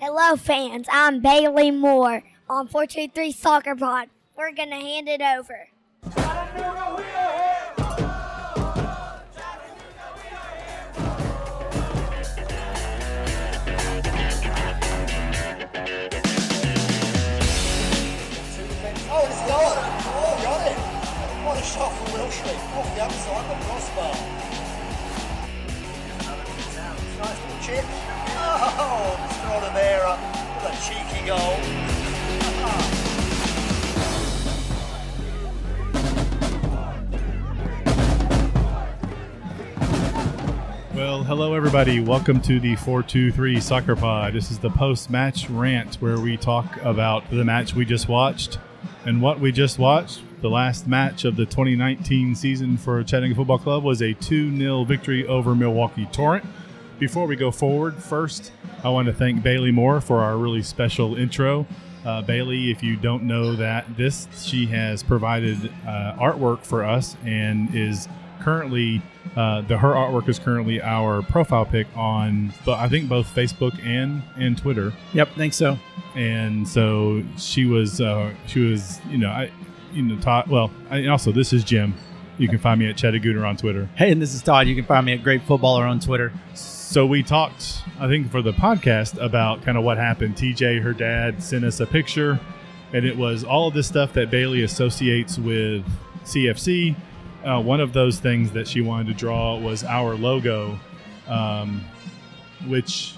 Hello, fans. I'm Bailey Moore on 423 Soccer Pod. We're going to hand it over. Oh, it's gone. Oh, got it. What a shot from Wilschrey. Off the outside, the crossbar. Nice little chip. Oh, Stronamera uh, with a cheeky goal. Well, hello everybody. Welcome to the 423 Soccer Pod. This is the post-match rant where we talk about the match we just watched and what we just watched. The last match of the 2019 season for Chattanooga Football Club was a 2-0 victory over Milwaukee Torrent. Before we go forward, first, I want to thank Bailey Moore for our really special intro. Uh, Bailey, if you don't know that, this she has provided uh, artwork for us and is currently uh, the her artwork is currently our profile pic on, but I think both Facebook and and Twitter. Yep, think so. And so she was uh, she was you know I you know Todd. Well, I, and also this is Jim. You can find me at Chattagooner on Twitter. Hey, and this is Todd. You can find me at Great Footballer on Twitter. So we talked, I think, for the podcast about kind of what happened. TJ, her dad, sent us a picture, and it was all of this stuff that Bailey associates with CFC. Uh, one of those things that she wanted to draw was our logo, um, which,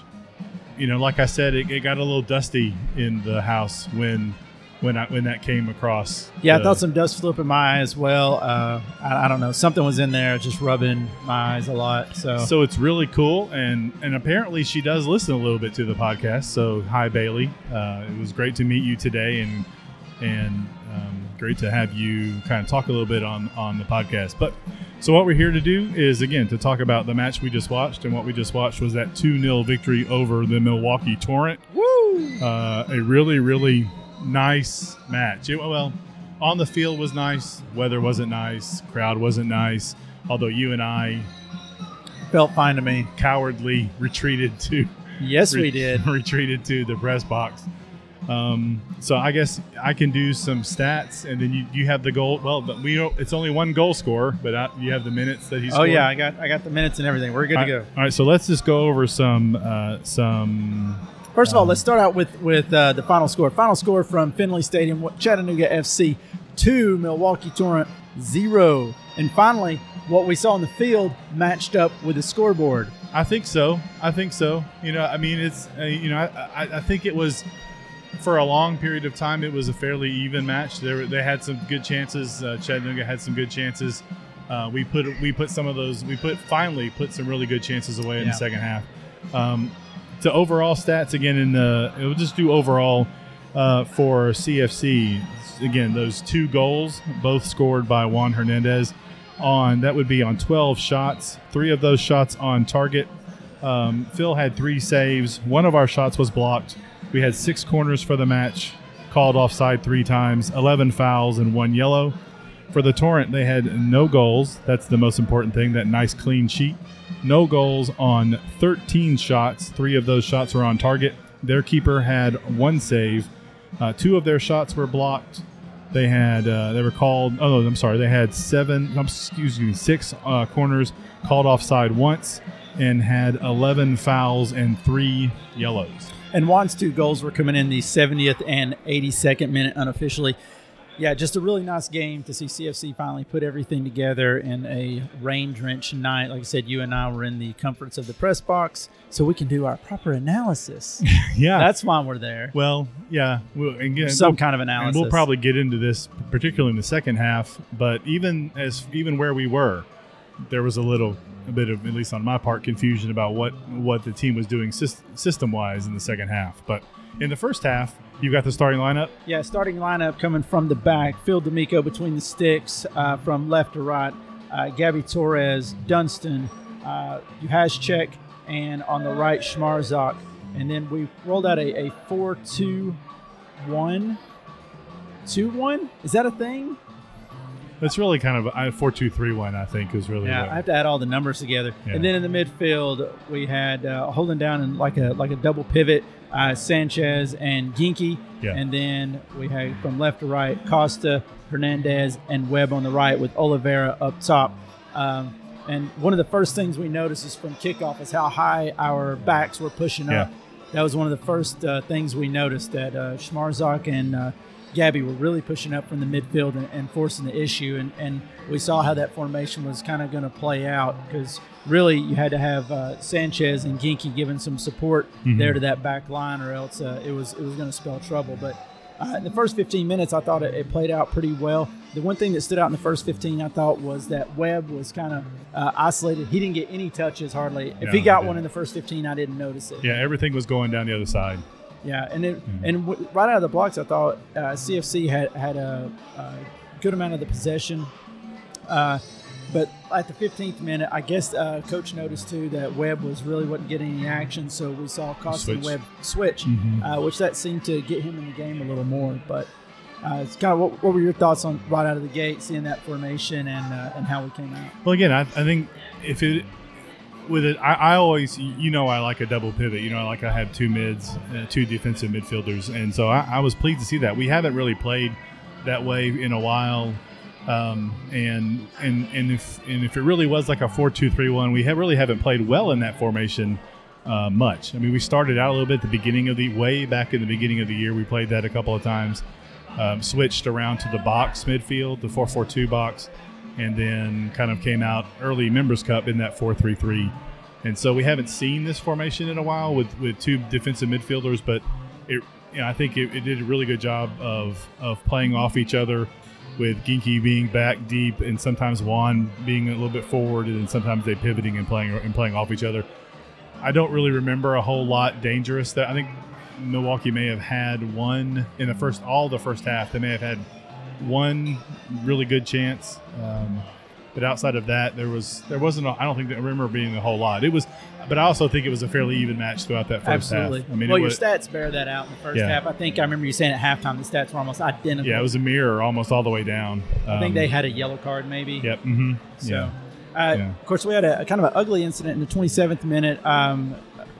you know, like I said, it, it got a little dusty in the house when when I, when that came across. Yeah, I thought some dust flew up in my eye as well. Uh, I, I don't know, something was in there, just rubbing my eyes a lot. So, So it's really cool, and and apparently she does listen a little bit to the podcast. So hi Bailey, uh, it was great to meet you today, and and um, great to have you kind of talk a little bit on on the podcast. But so what we're here to do is again to talk about the match we just watched, and what we just watched was that two 0 victory over the Milwaukee Torrent. woo! Uh, a really really nice match. It, well, on the field was nice, weather wasn't nice, crowd wasn't nice. Although you and I Felt fine to me. cowardly retreated to Yes, we did. retreated to the press box. Um, so I guess I can do some stats, and then you, you have the goal. Well, but we don't, it's only one goal scorer, but I, you have the minutes that he's. Oh yeah, I got I got the minutes and everything. We're good to go. all right, so let's just go over some uh, some. First of all, let's start out with with uh, the final score. Final score from Finley Stadium: Chattanooga FC two, Milwaukee Torrent zero. And finally, what we saw on the field matched up with the scoreboard. I think so. I think so. You know, I mean, it's uh, you know, I, I, I think it was for a long period of time. It was a fairly even match. There, were- they had some good chances. Uh, Chattanooga had some good chances. Uh, we put we put some of those. We put finally put some really good chances away in Yeah. the second half. Um, to overall stats again in the we'll just do overall uh, for CFC. Again, those two goals, both scored by Juan Hernandez. On that would be on 12 shots, three of those shots on target. Um, Phil had three saves. One of our shots was blocked. We had six corners for the match, called offside three times, 11 fouls, and one yellow. For the Torrent, they had no goals. That's the most important thing, that nice clean sheet. No goals on 13 shots. Three of those shots were on target. Their keeper had one save. Uh, two of their shots were blocked. They had uh, they were called. Oh, no, I'm sorry. They had seven. Excuse me, six uh, corners called offside once, and had 11 fouls and three yellows. And Juan's two goals were coming in the 70th and 82nd minute unofficially. Yeah, just a really nice game to see CFC finally put everything together in a rain drenched night. Like I said, you and I were in the comforts of the press box so we can do our proper analysis. Yeah, That's why we're there. well, yeah. Well, again, Some we'll- kind of analysis. we'll probably get into this, particularly in the second half. But even as even where we were, there was a little, a bit of, at least on my part, confusion about what what the team was doing system wise in the second half. But in the first half, you got the starting lineup. Yeah, starting lineup coming from the back. Phil D'Amico between the sticks uh, from left to right. Uh, Gabby Torres, Dunston, uh, Juhaszczyk, and on the right, Schmarzak. And then we rolled out a, a 4 2 1. 2 1? Is that a thing? It's really kind of a four two three one. I think is really Yeah, what- I have to add all the numbers together. Yeah. And then in the midfield, we had uh, holding down in like a like a double pivot. Uh, Sanchez and Ginky. Yeah. And then we had from left to right Costa, Hernandez, and Webb on the right with Oliveira up top. Um, and one of the first things we noticed is from kickoff is how high our backs were pushing Yeah. up. That was one of the first uh, things we noticed that uh, Schmarzak and uh, Gabby were really pushing up from the midfield and, and forcing the issue. And, and we saw how that formation was kind of going to play out because really you had to have uh, Sanchez and Ginky giving some support Mhm. there to that back line, or else uh, it was it was going to spell trouble. But uh, in the first 15 minutes, I thought it, it played out pretty well. The one thing that stood out in the first 15, I thought, was that Webb was kind of uh, isolated. He didn't get any touches hardly. If No, he got one in the first 15, I didn't notice it. Yeah, everything was going down the other side. Yeah, and it, and w- right out of the blocks, I thought uh, CFC had had a, a good amount of the possession. Uh, but at the 15th minute, I guess uh, coach noticed too that Webb was really wasn't getting any action, so we saw Costa Switch. Webb switch, Mhm. uh, which that seemed to get him in the game a little more. But uh, it's kind of what, what were your thoughts on right out of the gate, seeing that formation and uh, and how we came out? Well, again, I, I think if it with it, I, I always, you know, I like a double pivot. You know, I like I have two mids, uh, two defensive midfielders, and so I, I was pleased to see that. We haven't really played that way in a while, um, and and and if and if it really was like a four-two-three-one, we have really haven't played well in that formation. Uh, much. I mean, we started out a little bit at the beginning of the way back in the beginning of the year. We played that a couple of times. Um, switched around to the box midfield, the four-four-two box, and then kind of came out early members cup in that 4-3-3 and so we haven't seen this formation in a while with, with two defensive midfielders but it you know, I think it, it did a really good job of of playing off each other with Ginky being back deep and sometimes Juan being a little bit forward and sometimes they pivoting and playing and playing off each other. I don't really remember a whole lot dangerous that I think Milwaukee may have had one in the first all the first half. They may have had one really good chance. Um, but outside of that, there was there wasn't. A, I don't think that I remember being a whole lot. It was, but I also think it was a fairly even match throughout that first Absolutely. half. I mean, well, your was, stats bear that out in the first Yeah. half. I think I remember you saying at halftime the stats were almost identical. yeah, it was a mirror almost all the way down. I think Um, they had a yellow card maybe. Yep. Mm-hmm. So, yeah. uh, Yeah. of course, we had a, a kind of an ugly incident in the 27th minute. Um,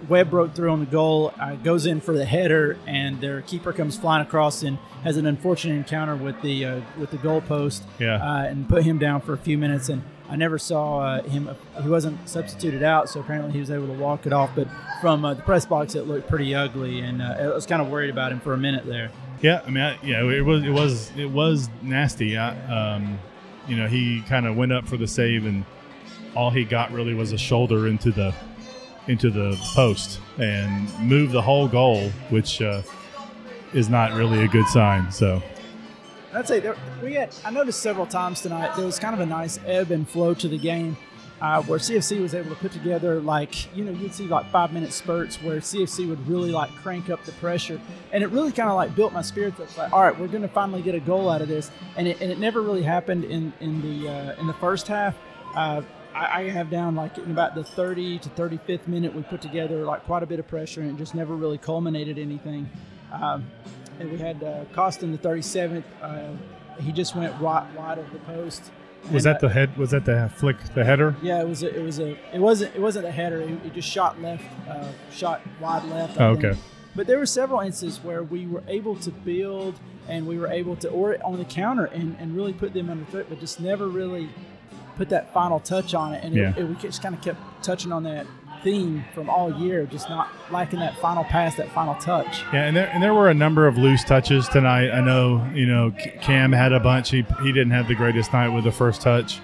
Webb broke through on the goal, uh, goes in for the header, and their keeper comes flying across and has an unfortunate encounter with the uh, with the goalpost. Yeah. Uh, and put him down for a few minutes. And I never saw uh, him. He wasn't substituted out, so apparently he was able to walk it off. But from uh, the press box, it looked pretty ugly, and uh, I was kind of worried about him for a minute there. Yeah, I mean, I, yeah, it was it was it was nasty. I, um, you know, he kind of went up for the save, and all he got really was a shoulder into the into the post and move the whole goal, which uh, is not really a good sign. So I'd say there, we had. I noticed several times tonight there was kind of a nice ebb and flow to the game, uh, where CFC was able to put together like you know you'd see like five minute spurts where CFC would really like crank up the pressure, and it really kind of like built my spirits up. Like, all right, we're going to finally get a goal out of this, and it, and it never really happened in in the uh, in the first half. Uh, I, I have down like in about the 30 to 35th minute, we put together like quite a bit of pressure, and it just never really culminated anything. Um, and we had uh, Costa in the 37th. Uh, he just went right wide of the post. was And, that the head? Was that the flick? The header? yeah, it was. A, it was a. It wasn't. It wasn't a header. It, it just shot left. Uh, shot wide left. Oh, okay. But there were several instances where we were able to build and we were able to, or on the counter, and, and really put them under threat, but just never really put that final touch on it. And Yeah. it, it, we just kind of kept touching on that theme from all year, just not lacking that final pass, that final touch. Yeah, and there and there were a number of loose touches tonight. I know, you know, Cam had a bunch. He he didn't have the greatest night with the first touch.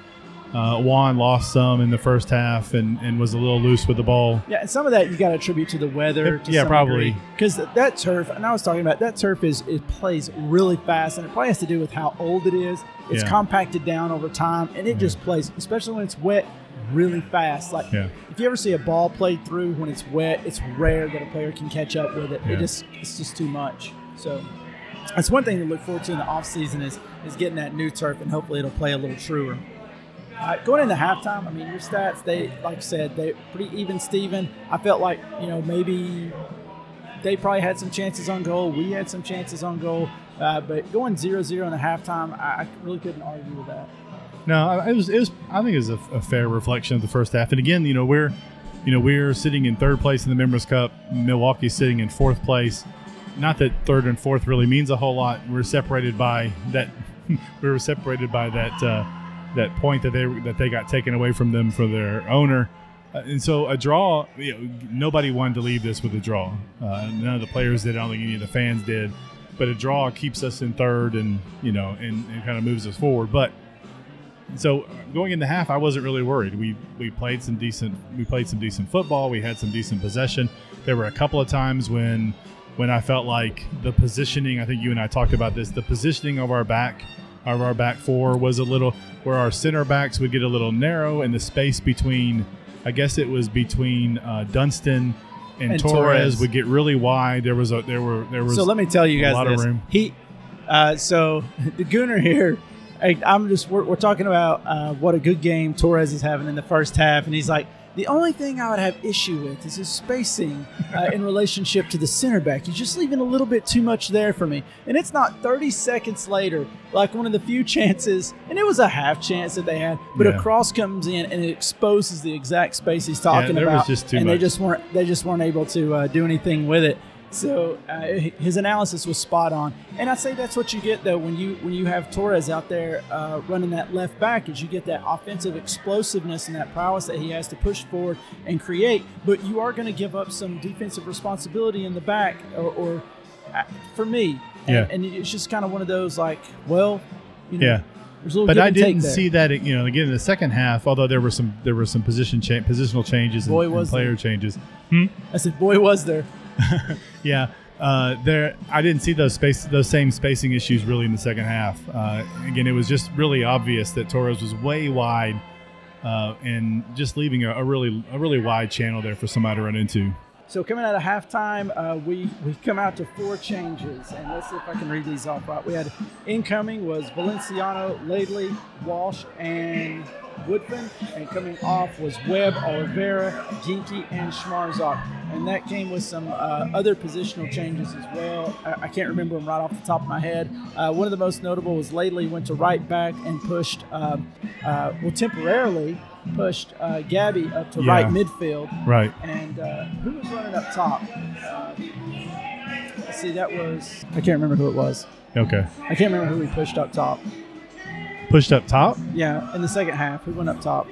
Uh, Juan lost some in the first half and, and was a little loose with the ball. Yeah, and some of that you got to attribute to the weather. To Yeah, probably. Because that turf, and I was talking about that turf is it plays really fast, and it probably has to do with how old it is. It's Yeah. compacted down over time, and it just plays, especially when it's wet, really fast. Like Yeah. if you ever see a ball played through when it's wet, it's rare that a player can catch up with it. Yeah. It just it's just too much. So that's one thing to look forward to in the off season is is getting that new turf, and hopefully it'll play a little truer. Uh, going into halftime, I mean, your stats, they, like I said, they pretty even Steven. I felt like, you know, maybe they probably had some chances on goal. We had some chances on goal. Uh, but going 0 0 in the halftime, I, I really couldn't argue with that. No, it was it was. I think it was a, a fair reflection of the first half. And again, you know, we're you know, we're sitting in third place in the Members Cup. Milwaukee's sitting in fourth place. Not that third and fourth really means a whole lot. We're separated by that. we were separated by that uh, that point that they that they got taken away from them for their owner. Uh, and so a draw, you know, nobody wanted to leave this with a draw. Uh, none of the players did. I don't think any of the fans did. But a draw keeps us in third, and you know, and, and kind of moves us forward. But so going into half, I wasn't really worried. We we played some decent we played some decent football. We had some decent possession. There were a couple of times when when I felt like the positioning. I think you and I talked about this. The positioning of our back of our back four was a little where our center backs would get a little narrow, and the space between I guess it was between uh, Dunston and, And Torres, Torres. would get really wide. There was a there were there was So let me tell you a guys lot of this. room. He, uh, so the Gooner here. I, I'm just we're, we're talking about uh, what a good game Torres is having in the first half, and he's like, the only thing I would have issue with is his spacing uh, in relationship to the center back. He's just leaving a little bit too much there for me, and it's not 30 seconds later, like one of the few chances, and it was a half chance that they had, but Yeah. a cross comes in and it exposes the exact space he's talking was about, and they just weren't they just weren't able to uh, do anything with it. So uh, his analysis was spot on, and I'd say that's what you get though when you when you have Torres out there uh, running that left back, is you get that offensive explosiveness and that prowess that he has to push forward and create. But you are going to give up some defensive responsibility in the back, or, or uh, for me, and, Yeah. and it's just kind of one of those like, well, you know, Yeah. there's a little but I and didn't see that. You know, again in the second half, although there were some there were some position cha- positional changes and, Boy, and was player there. changes. I said, boy, was there. Yeah, uh, there I didn't see those space those same spacing issues really in the second half. Uh, again, it was just really obvious that Torres was way wide uh, and just leaving a, a really a really wide channel there for somebody to run into. So coming out of halftime, uh, we we come out to four changes, and let's see if I can read these off right. We had incoming was Valenciano, Laidley, Walsh, and Woodfin, and coming off was Webb, Oliveira, Ginky, and Schmarzak, and that came with some uh, other positional changes as well. I, I can't remember them right off the top of my head. Uh, one of the most notable was Laidley went to right back and pushed, um, uh, well, temporarily pushed uh, Gabby up to Yeah. right midfield. Right. And uh, who was running up top? Uh, see, that was I can't remember who it was. Okay. I can't remember who we pushed up top. Pushed up top. Yeah, in the second half, who went up top?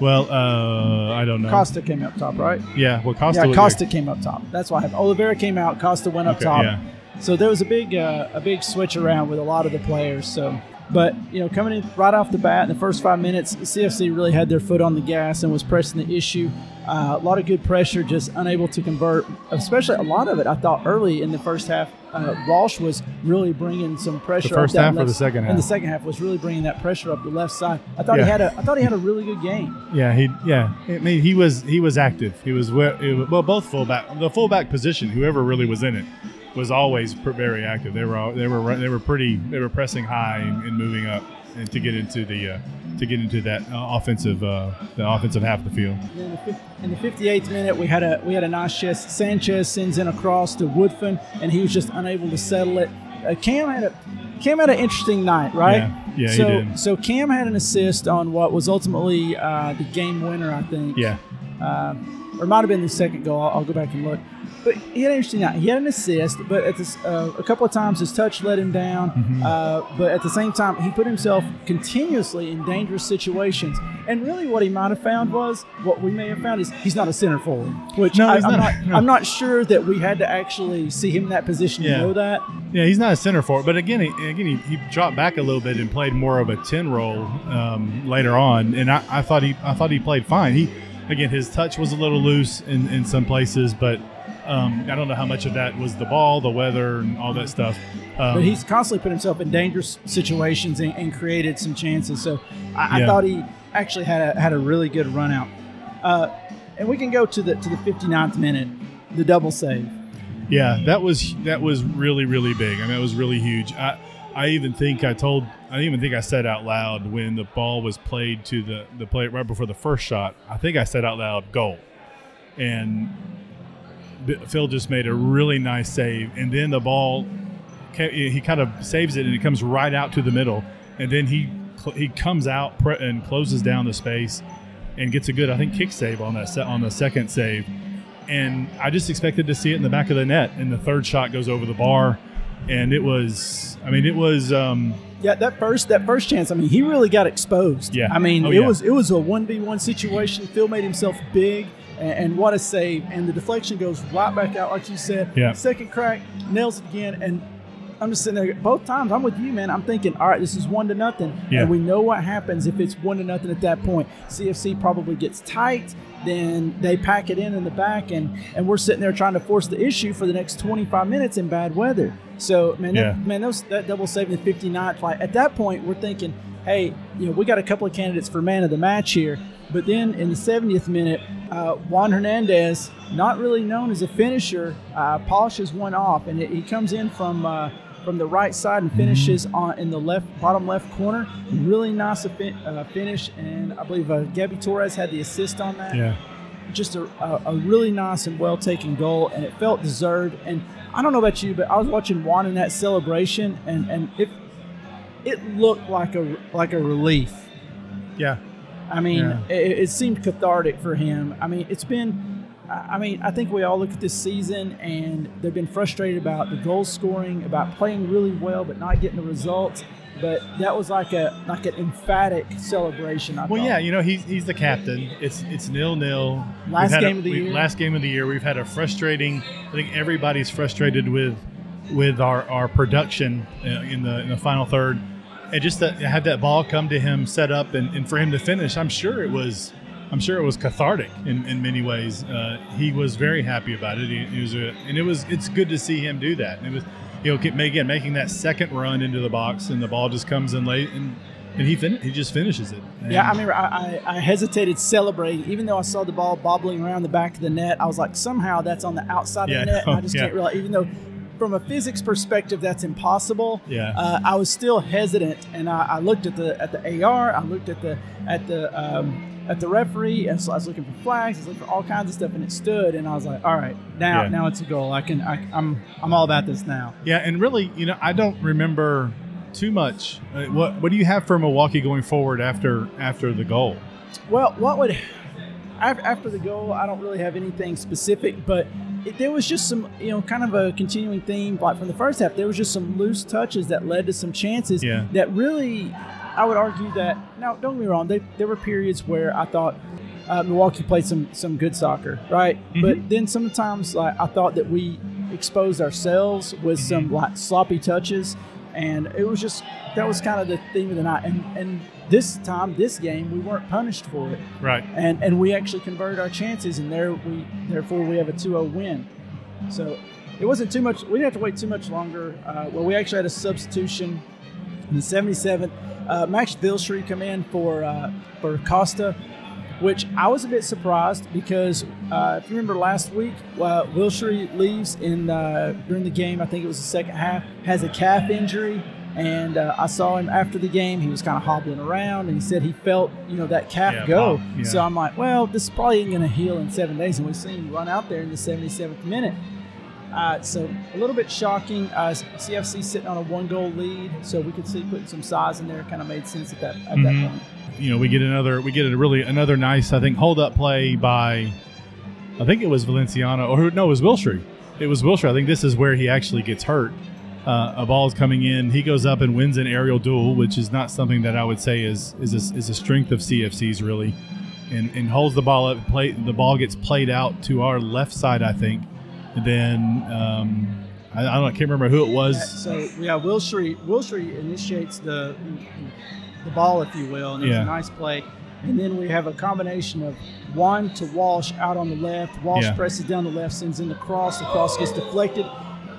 Well, uh, I don't know. Costa came up top, right? Yeah. Well, Costa. yeah, Costa came up top. That's why have Oliveira came out. Costa went up Okay, top. yeah. So there was a big uh, a big switch around with a lot of the players. So, but you know, coming in right off the bat in the first five minutes, CFC really had their foot on the gas and was pressing the issue. Uh, a lot of good pressure, just unable to convert. Especially a lot of it, I thought early in the first half, uh, Walsh was really bringing some pressure. The first half or the second In half? the second half was really bringing that pressure up the left side. I thought Yeah. he had a I thought he had a really good game. Yeah, he yeah. I mean, he was he was active. He was- well both fullback the fullback position. Whoever really was in it was always pr- very active. They were all, they were they were pretty they were pressing high and, and moving up and to get into the uh, to get into that uh, offensive uh, the offensive half of the field. In the, fif- in the 58th minute, we had a we had a nice chest. Sanchez sends in across to Woodfin, and he was just unable to settle it. Uh, Cam had a Cam had an interesting night, right? Yeah. Yeah, he so, did. So Cam had an assist on what was ultimately uh, the game winner, I think. Yeah, Uh, or might have been the second goal. I'll, I'll go back and look. But he had an interesting night. He had an assist, but at this, uh, a couple of times his touch let him down. Mm-hmm. Uh, but at the same time, he put himself continuously in dangerous situations. And really, what he might have found was what we may have found is he's not a center forward. Which No, I, I'm not. not. No. I'm not sure that we had to actually see him in that position Yeah. to know that. yeah. He's not a center forward, but again, he, again he, he dropped back a little bit and played more of a ten role um, later on, and I, I thought he I thought he played fine. He again his touch was a little loose in, in some places, but. Um, I don't know how much of that was the ball, the weather, and all that stuff. Um, But he's constantly put himself in dangerous situations and, and created some chances. So I, I thought he actually had a had a really good run out. Uh, and we can go to the to the 59th minute, the double save. Yeah, that was that was really really big. I mean, that was really huge. I I even think I told I even think I said out loud when the ball was played to the the play right before the first shot. I think I said out loud goal, and Phil just made a really nice save, and then the ball he kind of saves it and it comes right out to the middle, and then he he comes out and closes down the space. and gets a good, I think, kick save on that on the second save. And I just expected to see it in the back of the net, and the third shot goes over the bar, and it was, I mean, it was. Um, Yeah, that first that first chance. I mean, he really got exposed. Yeah. I mean, Oh, it yeah. was it was a one v one situation. Phil made himself big, and, and what a save! And the deflection goes right back out, like you said. Yeah. Second crack, nails it again, and I'm just sitting there. Both times, I'm with you, man. I'm thinking, all right, this is one to nothing, Yeah. and we know what happens if it's one to nothing at that point. CFC probably gets tight. Then they pack it in in the back, and and we're sitting there trying to force the issue for the next 25 minutes in bad weather. So man, Yeah. that, man, those that double save in the 59th, like at that point, we're thinking, hey, you know, we got a couple of candidates for man of the match here. But then in the 70th minute, uh, Juan Hernandez, not really known as a finisher, uh, polishes one off, and it, he comes in from uh, from the right side and finishes on in the left bottom left corner. Really nice fi- uh, finish, and I believe uh, Gabby Torres had the assist on that yeah, just a, a, a really nice and well taken goal, and it felt deserved. And I don't know about you, but I was watching Juan in that celebration, and and it it looked like a like a relief. yeah, I mean, Yeah. it, it seemed cathartic for him. I mean, it's been. I mean, I think we all look at this season and they've been frustrated about the goal scoring, about playing really well but not getting the results. But that was like a like an emphatic celebration. I Well, thought. yeah, you know he's he's the captain. It's it's nil nil. Last game of the year. Last game of the year. We've had a frustrating. I think everybody's frustrated with with our our production uh, in the in the final third, and just to have that ball come to him, set up, and, and for him to finish. I'm sure it was. I'm sure it was cathartic in, in many ways. Uh, he was very happy about it. He, he was, a, and it was. It's good to see him do that. And it was, you know, again making that second run into the box, and the ball just comes in late, and and he fin- he just finishes it. And- Yeah, I remember I, I, I hesitated celebrating, even though I saw the ball bobbling around the back of the net. I was like, somehow that's on the outside Yeah, of the net. and I just yeah. can't realize, even though from a physics perspective that's impossible. Yeah. uh, I was still hesitant, and I, I looked at the at the AR. I looked at the at the um, at the referee, and so I was looking for flags. I was looking for all kinds of stuff, and it stood. And I was like, all right, now Yeah. now it's a goal. I can I, I'm I'm all about this now. Yeah, and really, you know, I don't remember too much. Uh, what What do you have for Milwaukee going forward after after the goal? Well, what would after the goal? I don't really have anything specific, but it, there was just some, you know, kind of a continuing theme. Like from the first half, there was just some loose touches that led to some chances Yeah. that really, I would argue that. Now, don't get me wrong. They, there were periods where I thought uh, Milwaukee played some some good soccer, right? But then sometimes, like I thought that we exposed ourselves with some like sloppy touches, and it was just that was kind of the theme of the night. And and this time, this game, we weren't punished for it, Right. and and we actually converted our chances, and there we therefore we have a 2-0 win. So it wasn't too much. We didn't have to wait too much longer. Uh, well, we actually had a substitution in the 77th. Uh, Max Wilschrey come in for uh, for Costa, which I was a bit surprised because uh, if you remember last week, uh, Wilschrey leaves in uh, during the game. I think it was the second half. Has a calf injury. And uh, I saw him after the game. He was kind of hobbling around, and he said he felt, you know, that calf Yeah, go. yeah. So I'm like, well, this probably ain't going to heal in seven days. And we have seen him run out there in the 77th minute. Uh, so a little bit shocking. Uh, CFC sitting on a one goal lead, so we could see putting some size in there kind of made sense at that at Mhm. that point. You know, we get another. We get a really another nice. I think hold up play by. I think it was Valenciano or no, it was Wilschrey. It was Wilschrey. I think this is where he actually gets hurt. Uh, a ball is coming in. He goes up and wins an aerial duel, which is not something that I would say is is a, is a strength of CFC's really, and and holds the ball up. Play the ball gets played out to our left side, I think. And then um, I, I don't I can't remember who it was. So yeah, Wilschrey Wilschrey initiates the the ball, if you will, and it's Yeah. a nice play. And then we have a combination of one to Walsh out on the left. Walsh Yeah. presses down the left, sends in the cross. The cross gets deflected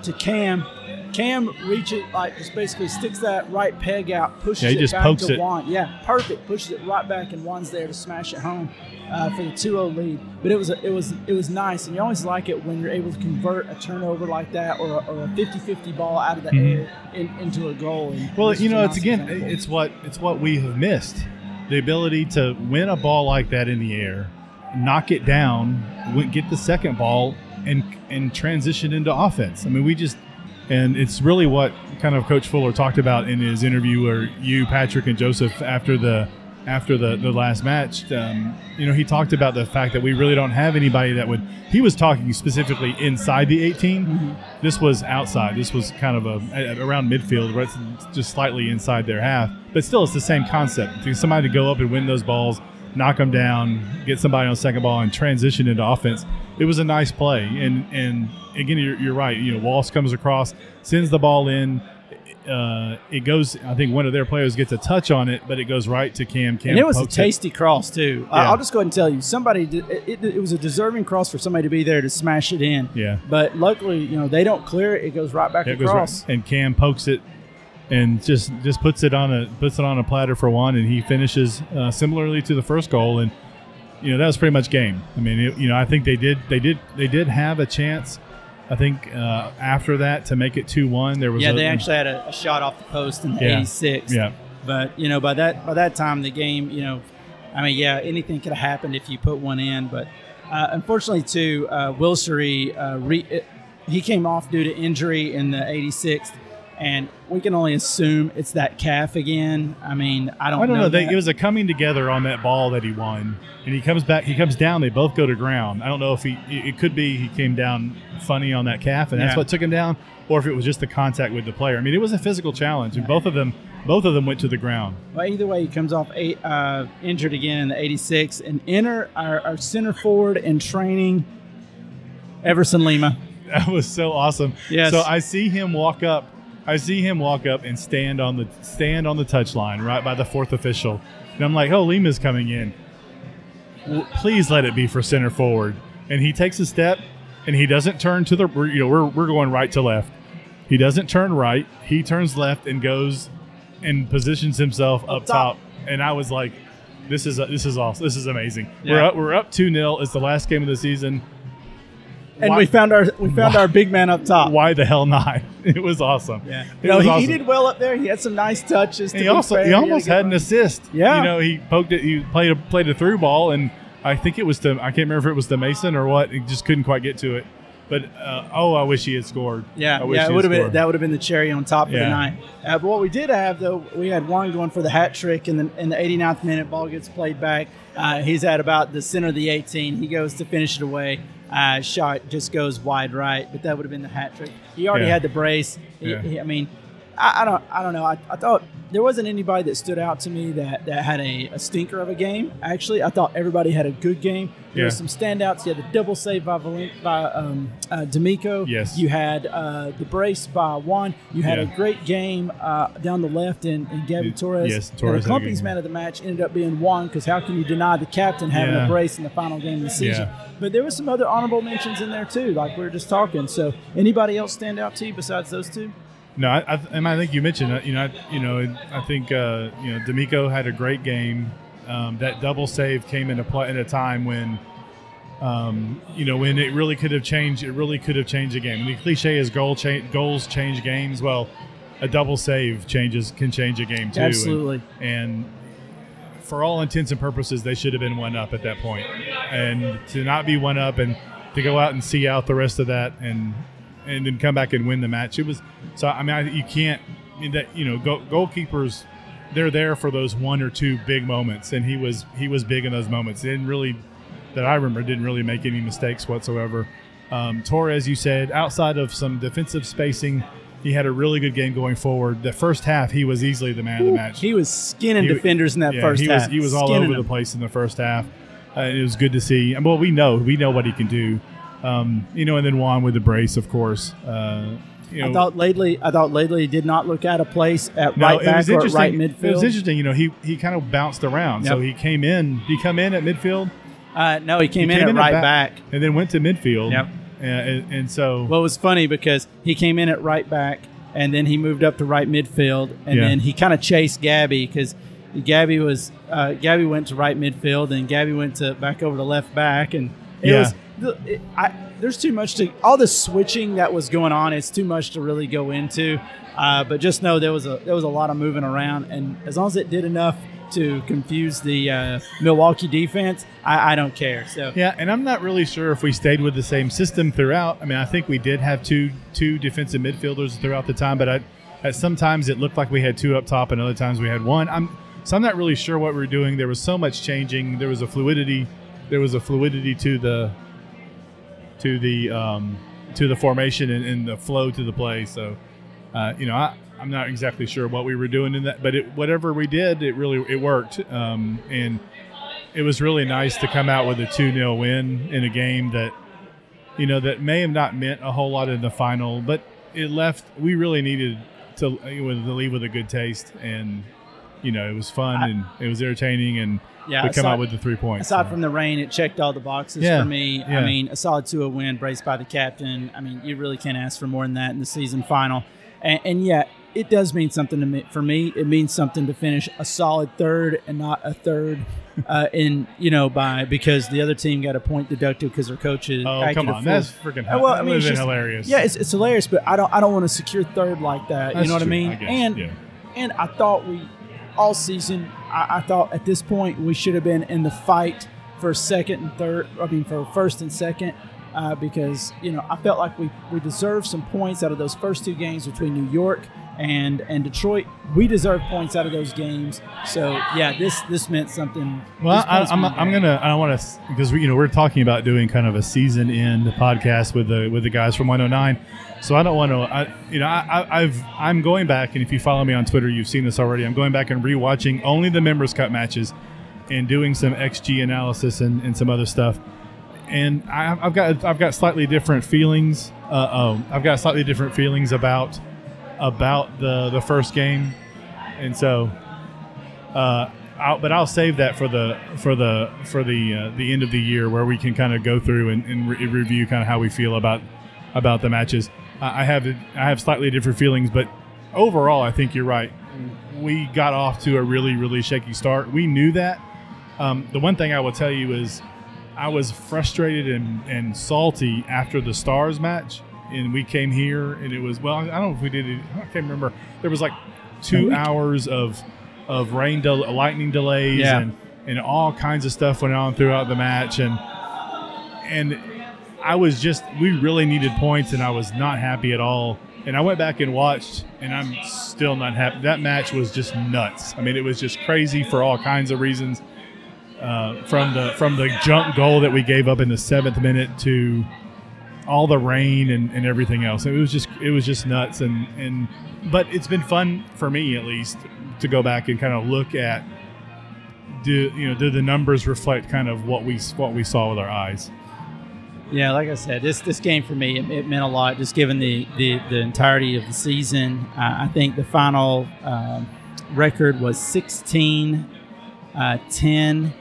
to Cam. Cam reaches it, like just basically sticks that right peg out, pushes Yeah, it just back pokes to it. Juan. Yeah, perfect. Pushes it right back, and Juan's there to smash it home uh, for the 2-0 lead. But it was a, it was it was nice, and you always like it when you're able to convert a turnover like that or a, or a 50-50 ball out of the air in, into a goal. And Mm-hmm. Well, you know, it's again, example. it's what it's what we have missed: the ability to win a ball like that in the air, knock it down, get the second ball, and and transition into offense. I mean, we just and it's really what kind of Coach Fuller talked about in his interview, or you, Patrick, and Joseph after the after the, the last match, um, you know, he talked about the fact that we really don't have anybody that would. He was talking specifically inside the 18. This was outside. This was kind of a, a- around midfield, right, just slightly inside their half. But still, it's the same concept. For somebody to go up and win those balls, knock them down, get somebody on second ball, and transition into offense. It was a nice play. And and again, you're, you're right. You know, Walsh comes across, sends the ball in. Uh, it goes. I think one of their players gets a touch on it, but it goes right to Cam. Cam and it was a tasty cross too. Yeah. I'll just go ahead and tell you, somebody did, it, it, it was a deserving cross for somebody to be there to smash it in. Yeah. But luckily, you know, they don't clear it; it goes right back It across. right, and Cam pokes it and just just puts it on a puts it on a platter for one, and he finishes uh, similarly to the first goal, and you know that was pretty much game. I mean, it, you know, I think they did they did they did have a chance. I think uh, after that to make it two one, there was Yeah, a, they actually had a, a shot off the post in the Yeah. 86. yeah But you know, by that by that time, the game, you know, I mean, yeah, anything could have happened if you put one in. But uh, unfortunately, too, uh, Wilschrey, uh, re- he came off due to injury in the 86th, and we can only assume it's that calf again. I mean, I don't. I don't know. They, that. it was a coming together on that ball that he won, and he comes back. He comes down. They both go to ground. I don't know if he. It could be he came down funny on that calf, and that's Yeah. what took him down, or if it was just the contact with the player. I mean, it was a physical challenge, and both of them, both of them went to the ground. Well, either way, he comes off eight, uh, injured again in the 86. And enter our, our center forward in training, Everson Lima. That was so awesome. Yes. So I see him walk up. I see him walk up and stand on the stand on the touchline right by the fourth official, and I'm like, "Oh, Lima's coming in. W- Please let it be for center forward." And he takes a step, and he doesn't turn to the. we're- You know, we're we're going right to left. He doesn't turn right. He turns left and goes and positions himself up, top. top. And I was like, "This is this is awesome. This is amazing. Yeah. We're up, we're up two 0 It's the last game of the season. And Why- we found our we found Why- our big man up top. Why the hell not? It was awesome. Yeah, It no, was he, awesome. he did well up there. He had some nice touches. To he also fair. he almost a good had an assist. Yeah. you know he poked it. He played a played a through ball, and I think it was to I can't remember if it was to Mason or what. He just couldn't quite get to it. But uh, oh, I wish he had scored. Yeah, I wish yeah, it would have been that would have been the cherry on top of Yeah. the night. Uh, but what we did have though, we had one going for the hat trick in the in the 89th minute. Ball gets played back. Uh, he's at about the center of the 18. He goes to finish it away. Uh, shot just goes wide right, but that would have been the hat trick. He already Yeah. had the brace. He, Yeah. he- I mean, I, I don't, I don't know. I, I thought there wasn't anybody that stood out to me that, that had a, a stinker of a game. Actually, I thought everybody had a good game. There were some standouts. You had the double save by, Valen- by um, uh, D'Amico. Yes. You had uh, the brace by Juan. You had Yeah. a great game uh, down the left in, in Gabby Yes, Torres. Torres And the company's man of the match ended up being Juan because how can you deny the captain having Yeah. a brace in the final game of the season? Yeah. But there was some other honorable mentions in there too, like we were just talking. So anybody else stand out to you besides those two? No, I, I, and I think you mentioned, uh, you know, I, you know, I think uh, you know, D'Amico had a great game. Um, that double save came into play at a time when, um, you know, when it really could have changed. It really could have changed the game. And the cliche is goal cha- goals change games. Well, a double save changes can change a game too. And- Absolutely. and for all intents and purposes, they should have been one up at that point. And to not be one up and to go out and see out the rest of that and and then come back and win the match, it was so. I mean, I, you can't that you know go, goalkeepers. They're there for those one or two big moments, and he was he was big in those moments. He didn't really that I remember didn't really make any mistakes whatsoever. Um, Torres, you said, outside of some defensive spacing, he had a really good game going forward. The first half, he was easily the man of the match. He was skinning He- defenders in that Yeah, first he half. Was, he was all Skinning over them. the place in the first half. Uh, it was good to see. And well, we know we know what he can do. Um, you know, and then Juan with the brace, of course. Uh, you know, I thought Laidley, I thought Laidley he did not look out of place at no, right back or right midfield. It was interesting. You know, he he kind of bounced around. So he came in. Did he come in at midfield? Uh, no, he came He in at right back, back. and then went to midfield. Yep. And, and, and so Well, it was funny because he came in at right back, and then he moved up to right midfield, and Yeah. then he kind of chased Gabby because Gabby was uh, Gabby went to right midfield, and Gabby went to back over to left back, and it Yeah. was. It, I, there's too much to all the switching that was going on. It's too much to really go into, uh, but just know there was a there was a lot of moving around, and as long as it did enough to confuse the uh, Milwaukee defense, I, I don't care. So Yeah, and I'm not really sure if we stayed with the same system throughout. I mean, I think we did have two two defensive midfielders throughout the time, but I, at sometimes it looked like we had two up top, and other times we had one. I'm So I'm not really sure what we are doing. There was so much changing. There was a fluidity. There was a fluidity to the to the um, to the formation and, and the flow to the play. So, uh, you know, I, I'm not exactly sure what we were doing in that, but it, whatever we did, it really it worked. Um, and it was really nice to come out with a 2 0 win in a game that, you know, that may have not meant a whole lot in the final, but it left, we really needed to, to leave with a good taste. And, you know, it was fun and it was entertaining. And, yeah, we come out with the three points. Aside so. from the rain, it checked all the boxes yeah, for me. Yeah. I mean, a solid 2 win, braced by the captain. I mean, you really can't ask for more than that in the season final. And, and yeah, it does mean something to me. For me, it means something to finish a solid third and not a third uh, in you know by because the other team got a point deducted because their coaches. Oh come on, that's freaking uh, well. I mean, it's just, hilarious. Yeah, it's, it's hilarious, but I don't I don't want to secure third like that. That's you know what true, I mean? I and yeah. and I thought we all season. I, I thought at this point we should have been in the fight for second and third. I mean for first and second. Uh, because you know I felt like we we deserved some points out of those first two games between New York and and Detroit, we deserve points out of those games. So yeah, this this meant something. Well, I, am I'm, I'm gonna I don't want to because we you know we're talking about doing kind of a season end podcast with the with the guys from 109. So I don't want to you know I, I've I'm going back and if you follow me on Twitter, you've seen this already. I'm going back and rewatching only the Members Cup matches and doing some XG analysis and, and some other stuff. And I, have got I've got slightly different feelings. Uh, oh, I've got slightly different feelings about about the the first game, and so. Uh, I'll, but I'll save that for the for the for the uh, the end of the year where we can kind of go through and, and re- review kind of how we feel about about the matches. I have I have slightly different feelings, but overall, I think you're right. We got off to a really really shaky start. We knew that. Um, the one thing I will tell you is I was frustrated and, and salty after the Stars match and we came here and it was well i don't know if we did it i can't remember there was like two hours of of rain del- lightning delays yeah. and and all kinds of stuff went on throughout the match and and i was just we really needed points and i was not happy at all. And i went back and watched and i'm still not happy. That match was just nuts. I mean it was just crazy for all kinds of reasons. Uh, from the from the junk goal that we gave up in the seventh minute to all the rain and, and everything else. It was just it was just nuts. And and but it's been fun for me at least to go back and kind of look at do you know do the numbers reflect kind of what we what we saw with our eyes. Yeah, like I said, this this game for me it, it meant a lot. Just given the the, the entirety of the season, uh, I think the final uh, record was 16, uh, 10,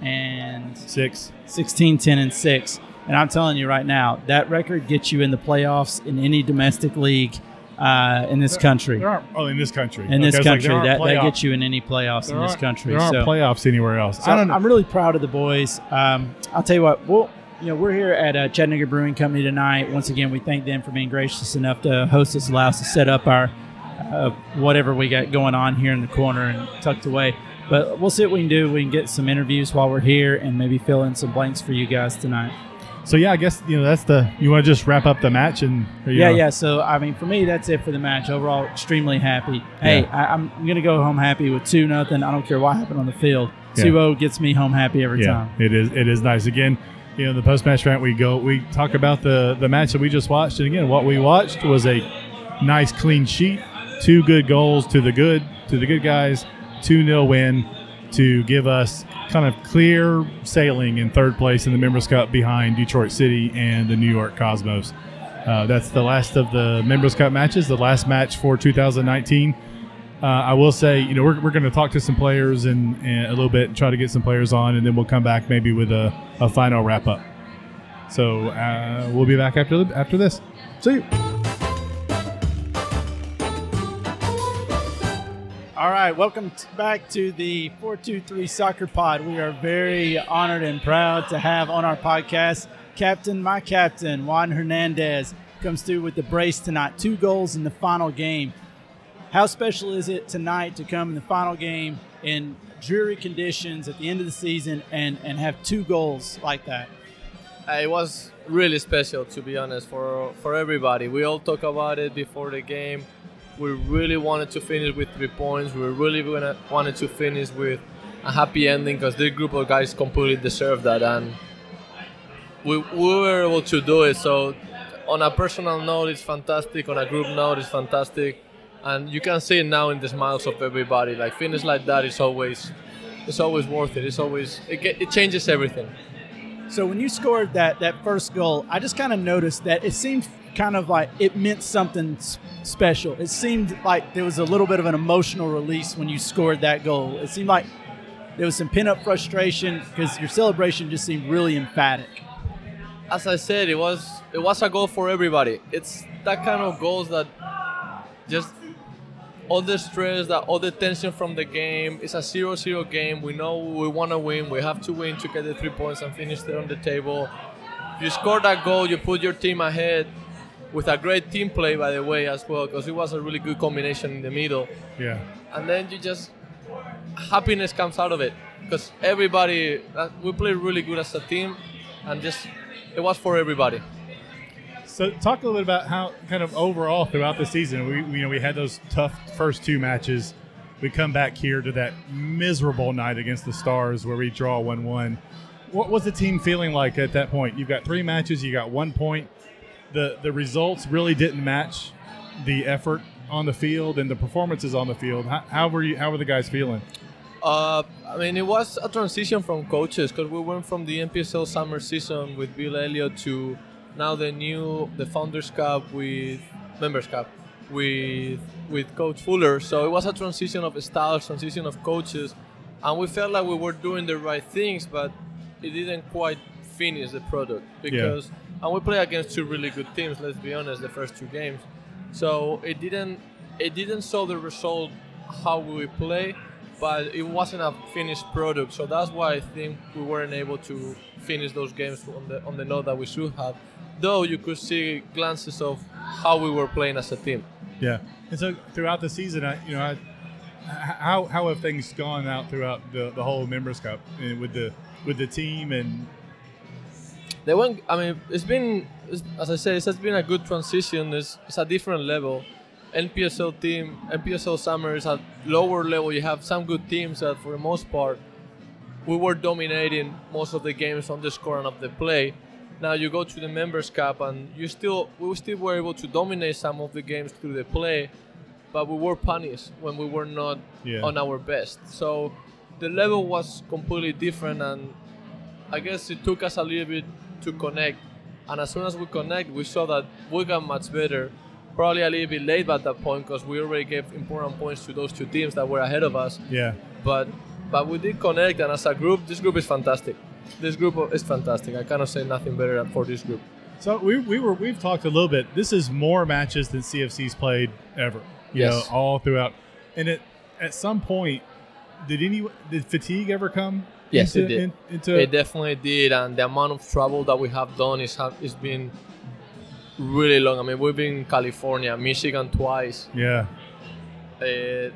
and six. 16, 10, and six. And I'm telling you right now, that record gets you in the playoffs in any domestic league uh, in this country. There oh, in this country. In this country, like that, that gets you in any playoffs in this country. There aren't so, playoffs anywhere else. So I am really proud of the boys. Um, I'll tell you what. Well, you know, we're here at uh, Chattanooga Brewing Company tonight. Once again, we thank them for being gracious enough to host us, allow us to set up our uh, whatever we got going on here in the corner and tucked away. But we'll see what we can do. We can get some interviews while we're here and maybe fill in some blanks for you guys tonight so yeah, I guess you know that's the you want to just wrap up the match and yeah, know. yeah. So I mean, for me, that's it for the match. Overall, extremely happy. Hey, yeah. I, am gonna go home happy with two nothing. I don't care what happened on the field. Two yeah. zero gets me home happy every yeah, time. It is it is nice. Again, you know, the post match rant we go we talk about the the match that we just watched, and again, what we watched was a nice clean sheet, two good goals to the good to the good guys, two 0 win to give us kind of clear sailing in third place in the Members Cup behind Detroit City and the New York Cosmos. Uh, that's the last of the Members Cup matches, the last match for 2019. Uh, I will say, you know, we're, we're going to talk to some players and, a little bit, try to get some players on, and then we'll come back maybe with a, a final wrap up. So uh, we'll be back after the, after this. See you. All right, welcome back to the 423 Soccer Pod. We are very honored and proud to have on our podcast Captain, my captain, Juan Hernandez, comes through with the brace tonight. Two goals in the final game. How special is it tonight to come in the final game in dreary conditions at the end of the season and, and have two goals like that? Uh, it was really special, to be honest, for, for everybody. We all talk about it before the game We really wanted to finish with three points. We really wanted to finish with a happy ending because this group of guys completely deserved that, and we, we were able to do it. So, on a personal note, it's fantastic. On a group note, it's fantastic, and you can see it now in the smiles of everybody. Like finish like that is always, it's always worth it. It's always it, get, it changes everything. So when you scored that that first goal, I just kind of noticed that it seemed kind of like it meant something special. It seemed like there was a little bit of an emotional release when you scored that goal. It seemed like there was some pent up frustration because your celebration just seemed really emphatic. as I said, it was it was a goal for everybody. It's that kind of goals that just all the stress, that all the tension from the game. It's a 0-0 game. We know we want to win. We have to win to get the three points and finish there on the table. You score that goal, you put your team ahead with a great team play, by the way, as well, because it was a really good combination in the middle Yeah. and then you just happiness comes out of it because everybody uh, we played really good as a team and just it was for everybody So talk a little bit about how kind of overall throughout the season we you know we had those tough first two matches. We come back here to that miserable night against the Stars where we draw one one. What was the team feeling like at that point? You've got three matches, you got one point. The the results really didn't match the effort on the field and the performances on the field. How, how were you? How were the guys feeling? uh, i mean it was a transition from coaches because we went from the NPSL summer season with bill elliott to now the new the founders cup with members cup with with coach fuller. So it was a transition of styles transition of coaches and we felt like we were doing the right things but it didn't quite finish the product because and we play against two really good teams let's be honest the first two games. So it didn't it didn't show the result how we play but it wasn't a finished product. So that's why i think we weren't able to finish those games on the on the note that we should have though you could see glances of how we were playing as a team Yeah. And so throughout the season, I, you know, I, how how have things gone out throughout the, the whole members cup eh, with the with the team and they went. I mean, it's been it's, as I said, it has been a good transition. It's, it's a different level. NPSL team, NPSL summer is a lower level. You have some good teams that, for the most part, we were dominating most of the games on the score and of the play. Now you go to the Members Cup and you still we still were able to dominate some of the games through the play, but we were punished when we were not Yeah. on our best. So the level was completely different, and I guess it took us a little bit to connect. And as soon as we connect, we saw that we got much better. Probably a little bit late at that point because we already gave important points to those two teams that were ahead of us yeah, but but we did connect and as a group this group is fantastic this group is fantastic i cannot say nothing better for this group So we, we were we've talked a little bit. This is more matches than CFC's played ever. You Yes. know, all throughout. And it at some point, did any did fatigue ever come? Yes, into, it did. in- into it definitely did and the amount of travel that we have done is have is been really long i mean we've been in california michigan twice yeah, uh,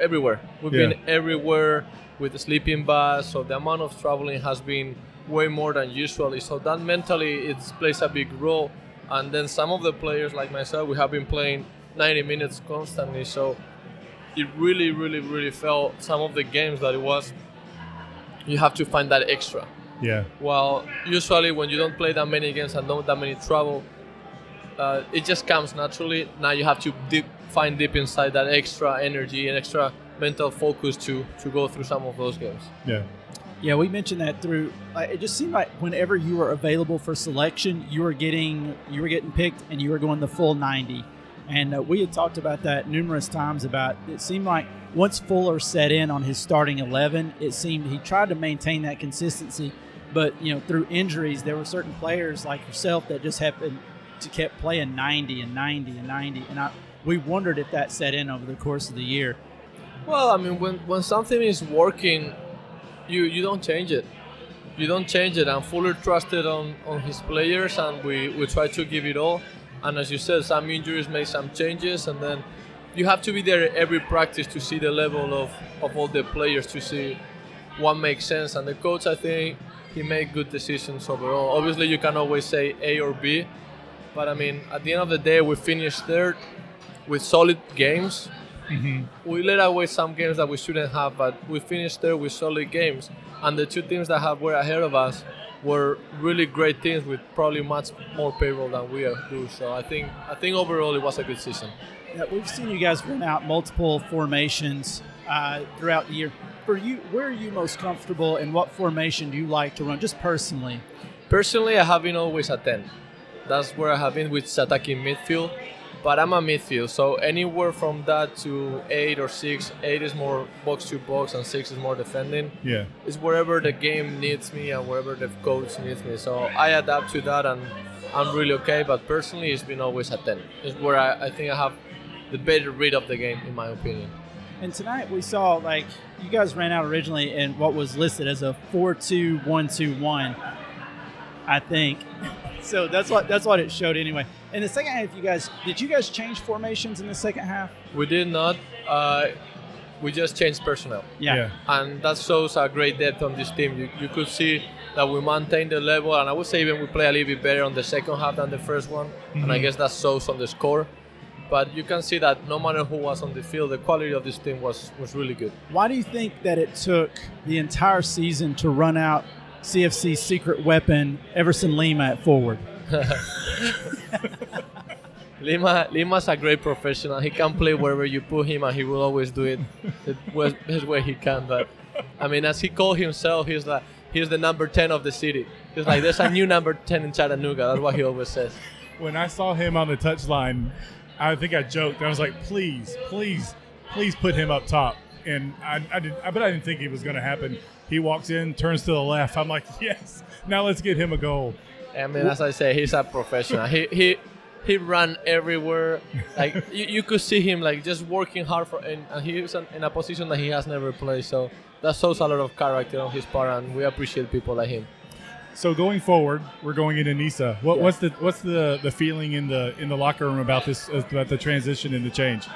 everywhere we've Yeah. been everywhere with the sleeping bus so the amount of traveling has been way more than usually so that mentally it plays a big role. And then some of the players like myself we have been playing 90 minutes constantly. So it really really really felt some of the games that it was you have to find that extra. Yeah, well usually when you don't play that many games and don't that many travel uh, it just comes naturally. Now you have to deep, find deep inside that extra energy and extra mental focus to to go through some of those games yeah, Yeah, we mentioned that through. Like, it just seemed like whenever you were available for selection, you were getting you were getting picked, and you were going the full ninety. And uh, we had talked about that numerous times. About it seemed like once Fuller set in on his starting eleven, it seemed he tried to maintain that consistency, but you know through injuries, there were certain players like yourself that just happened to kept playing ninety and ninety and ninety, and I we wondered if that set in over the course of the year. Well i mean when when something is working you you don't change it. You don't change it. And fuller trusted on on his players and we we try to give it all. And as you said some injuries make some changes and then you have to be there every practice to see the level of of all the players to see what makes sense. And the coach i think he made good decisions overall. Obviously you can always say a or b but i mean at the end of the day we finished third with solid games. We let away some games that we shouldn't have, but we finished there with solid games. And the two teams that have were ahead of us were really great teams with probably much more payroll than we do. So I think I think overall it was a good season. Yeah, we've seen you guys run out multiple formations uh, throughout the year. For you, where are you most comfortable, and what formation do you like to run, just personally? Personally, I have been always a 10. That's where I have been with attacking midfield. But I'm a midfield, so anywhere from that to 8 or 6, 8 is more box to box and 6 is more defending. Yeah. It's wherever the game needs me and wherever the coach needs me. So I adapt to that and I'm really okay. But personally, it's been always a 10. It's where I, I think I have the better read of the game, in my opinion. And tonight we saw like you guys ran out originally in what was listed as a four-two-one-two-one, I think. So that's what that's what it showed anyway. In the second half, you guys did you guys change formations in the second half? We did not. Uh, we just changed personnel. Yeah. and that shows a great depth on this team. You, you could see that we maintain the level, and I would say even we play a little bit better on the second half than the first one, and I guess that shows on the score. But you can see that no matter who was on the field, the quality of this team was was really good. Why do you think that it took the entire season to run out CFC's secret weapon, Everson Lima, at forward? Lima Lima's a great professional. He can play wherever you put him, and he will always do it the best best way he can. But I mean, as he called himself, he's like he's the number ten of the city. He's like there's a new number ten in Chattanooga. That's what he always says. When I saw him on the touchline, I think I joked. I was like, please, please, please put him up top. And I, I did, I, but I didn't think it was going to happen. He walks in, turns to the left. I'm like, yes. Now let's get him a goal. I mean, as I say, he's a professional. He he he ran everywhere. Like you, you could see him like just working hard for, and, and he's in, in a position that he has never played. So that shows a lot of character on his part, and we appreciate people like him. So going forward, we're going into NISA. What, Yeah. What's the what's the, the feeling in the in the locker room about this uh, about the transition and the change?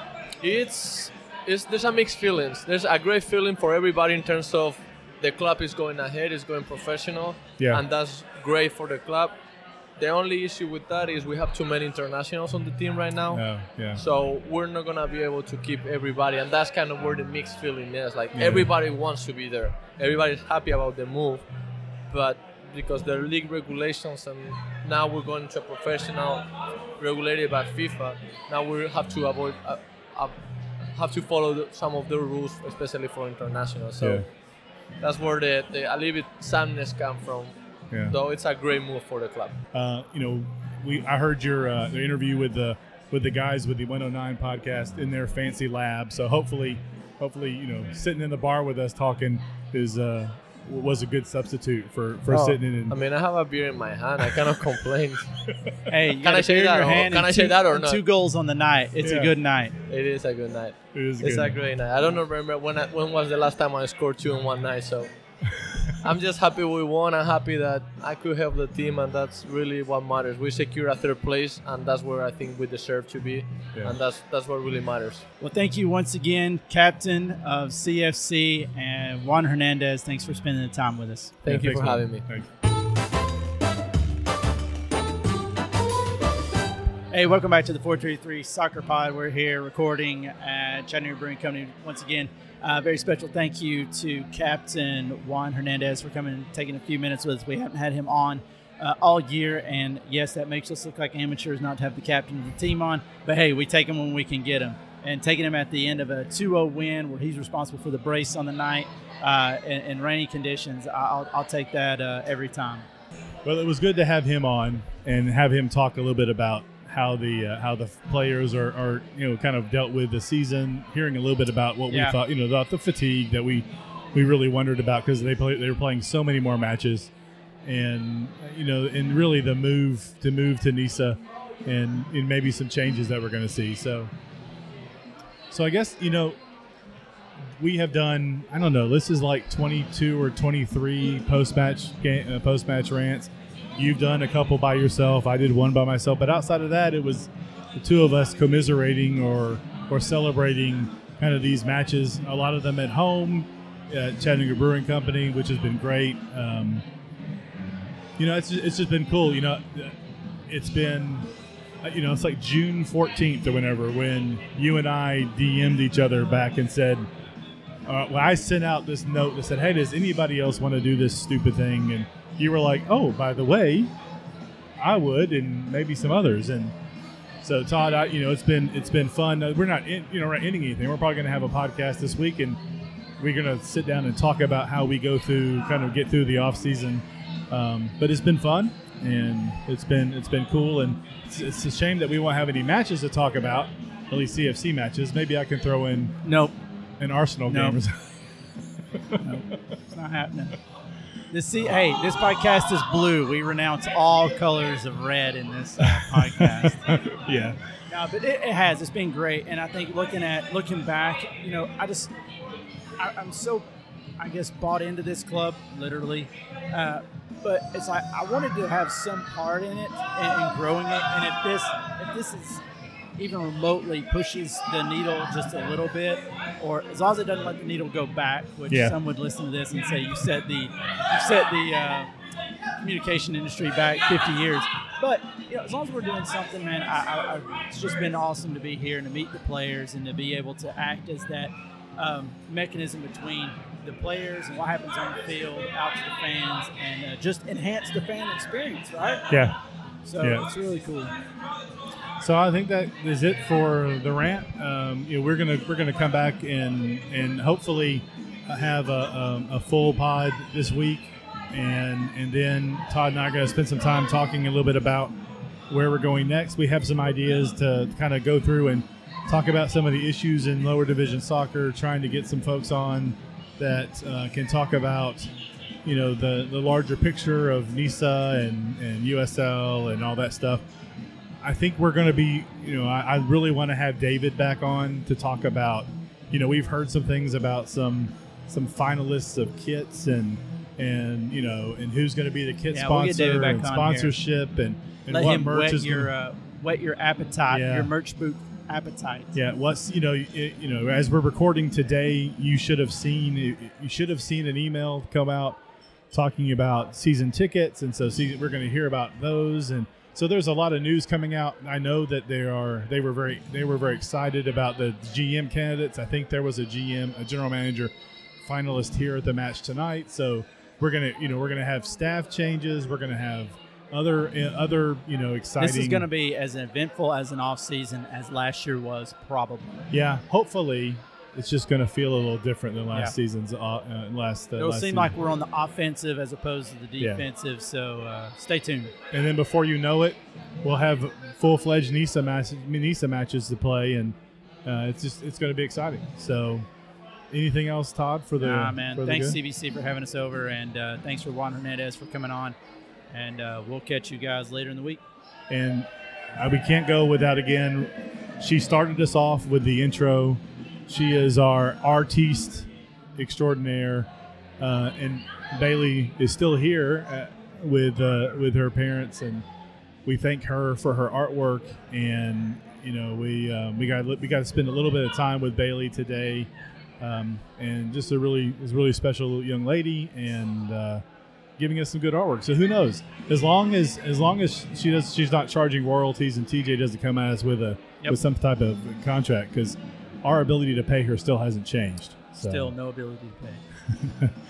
It's it's there's a mixed feelings. There's a great feeling for everybody in terms of the club is going ahead, is going professional, Yeah. and that's great for the club. The only issue with that is we have too many internationals on the team right now. Oh, yeah. So we're not gonna be able to keep everybody, and that's kind of where the mixed feeling is. Like Yeah. everybody wants to be there, everybody's happy about the move, but because the league regulations and now we're going to a professional regulated by FIFA, now we have to avoid uh, uh, have to follow the, some of the rules, especially for international. So Yeah. That's where the, the a little bit sadness come from. Yeah. Though it's a great move for the club. uh, you know, we I heard your uh, the interview with the with the guys with the 109 podcast in their fancy lab. So hopefully, hopefully, you know, sitting in the bar with us talking is uh, was a good substitute for for Oh, sitting in. I mean, I have a beer in my hand. I cannot complain. Hey, you Can got I a say that your or- hand can I say two- that or not? Two goals on the night. It's Yeah. a good night. It is a good night. it is It's good. a great night. I don't remember when I, when was the last time I scored two in one night. So I'm just happy we won. I'm happy that I could help the team, and that's really what matters. We secure a third place, and that's where I think we deserve to be, Yeah. and that's that's what really matters. Well, thank you once again, Captain of CFC and Juan Hernandez. Thanks for spending the time with us. Thank Yeah, you for having me. Hey, welcome back to the 433 Soccer Pod. We're here recording at Chattanooga Brewing Company once again. Uh, very special thank you to Captain Juan Hernandez for coming and taking a few minutes with us. We haven't had him on uh, all year, and yes, that makes us look like amateurs not to have the captain of the team on. But hey, we take him when we can get him. And taking him at the end of a 2-0 win, where he's responsible for the brace on the night uh, in, in rainy conditions, I'll, I'll take that uh, every time. Well, it was good to have him on and have him talk a little bit about how the uh, how the players are, are you know kind of dealt with the season. Hearing a little bit about what Yeah. we thought, you know, about the fatigue that we we really wondered about because they play, they were playing so many more matches, and uh, you know, and really the move to move to NISA, and, and maybe some changes that we're going to see. So, so I guess you know we have done I don't know this is like 22 or 23 post match game uh, post match rants. You've done a couple by yourself. I did one by myself, but outside of that, it was the two of us commiserating or or celebrating kind of these matches. A lot of them at home at Chattanooga Brewing Company, which has been great. Um, you know, it's it's just been cool. You know, it's been you know, it's like June 14th or whenever when you and I DM'd each other back and said, uh, well, I sent out this note that said, "Hey, does anybody else want to do this stupid thing?" And you were like, "Oh, by the way, I would, and maybe some others." And so, Todd, I, you know, it's been it's been fun. Uh, We're not, in, you know, we're not ending anything. We're probably going to have a podcast this week, and we're going to sit down and talk about how we go through, kind of get through the off season. Um, but it's been fun, and it's been it's been cool, and it's, it's a shame that we won't have any matches to talk about, at least CFC matches. Maybe I can throw in Nope, an Arsenal No. game. or it's not happening. This see, hey, this podcast is blue. We renounce all colors of red in this uh, podcast. yeah. No, but it, it has. It's been great, and I think looking at looking back, you know, I just I, I'm so I guess bought into this club literally, uh, but it's like I wanted to have some part in it and, and growing it. And if this if this is even remotely pushes the needle just a little bit, or as long as it doesn't let the needle go back, which Yeah. some would listen to this and say you set the you set the uh, communication industry back 50 years. But you know, as long as we're doing something, man, I, I, it's just been awesome to be here and to meet the players and to be able to act as that um, mechanism between the players and what happens on the field out to the fans and uh, just enhance the fan experience, right? Yeah. So Yeah. it's really cool. So I think that is it for the rant. Um, you know, we're gonna we're gonna come back and and hopefully have a, um, a full pod this week, and and then Todd and I are gonna spend some time talking a little bit about where we're going next. We have some ideas to kind of go through and talk about some of the issues in lower division soccer, trying to get some folks on that uh, can talk about you know the the larger picture of NISA and and USL and all that stuff. I think we're going to be, you know, I, I really want to have David back on to talk about, you know, we've heard some things about some some finalists of kits and and you know and who's going to be the kit Yeah, we'll sponsor and on sponsorship and and Let what him merch wet is your gonna, uh, wet your appetite, Yeah. your merch boot appetite. yeah what's you know it, you know as we're recording today you should have seen you should have seen an email come out talking about season tickets and so season, we're going to hear about those and so there's a lot of news coming out. I know that they are they were very they were very excited about the gm candidates. I think there was a gm a general manager finalist here at the match tonight. So we're going to you know we're to have staff changes. We're going to have other other you know exciting This is going to be as eventful as an off season as last year was, probably. Yeah, hopefully it's just going to feel a little different than last Yeah. season's uh, uh, last. Uh, It'll last seem season. like we're on the offensive as opposed to the Yeah. defensive. So uh, stay tuned. and then before you know it, we'll have full fledged NISA matches, NISA matches to play, and uh, it's just it's going to be exciting. So, anything else, Todd, for the Nah, man. for Thanks? CBC, for having us over, and uh, thanks for Juan Hernandez for coming on. And uh, we'll catch you guys later in the week. And uh, we can't go without again. She started us off with the intro. She is our artiste extraordinaire, uh, and Bailey is still here uh, with uh, with her parents, and we thank her for her artwork. And you know, we um, we got we got to spend a little bit of time with Bailey today, um, and just a really is really special young lady, and. Uh, giving us some good artwork. So who knows? As long as as long as she does, she's not charging royalties, and TJ doesn't come at us with a Yep. with some type of contract because our ability to pay her still hasn't changed. So. Still no ability to pay.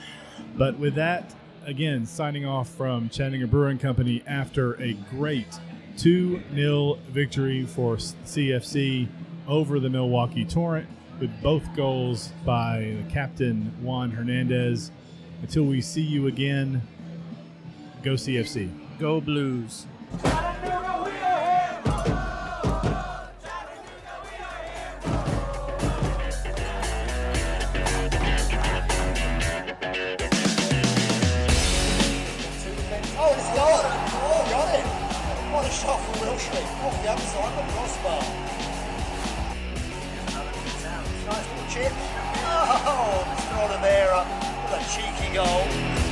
But with that, again, signing off from Chattanooga Brewing Company after a great 2 0 victory for CFC over the Milwaukee Torrent, with both goals by the captain Juan Hernandez. Until we see you again, go CFC. Go Blues. Wilschrey. Off the crossbar. Nice little chip. Oh, Mr. Oliveira. What a cheeky goal.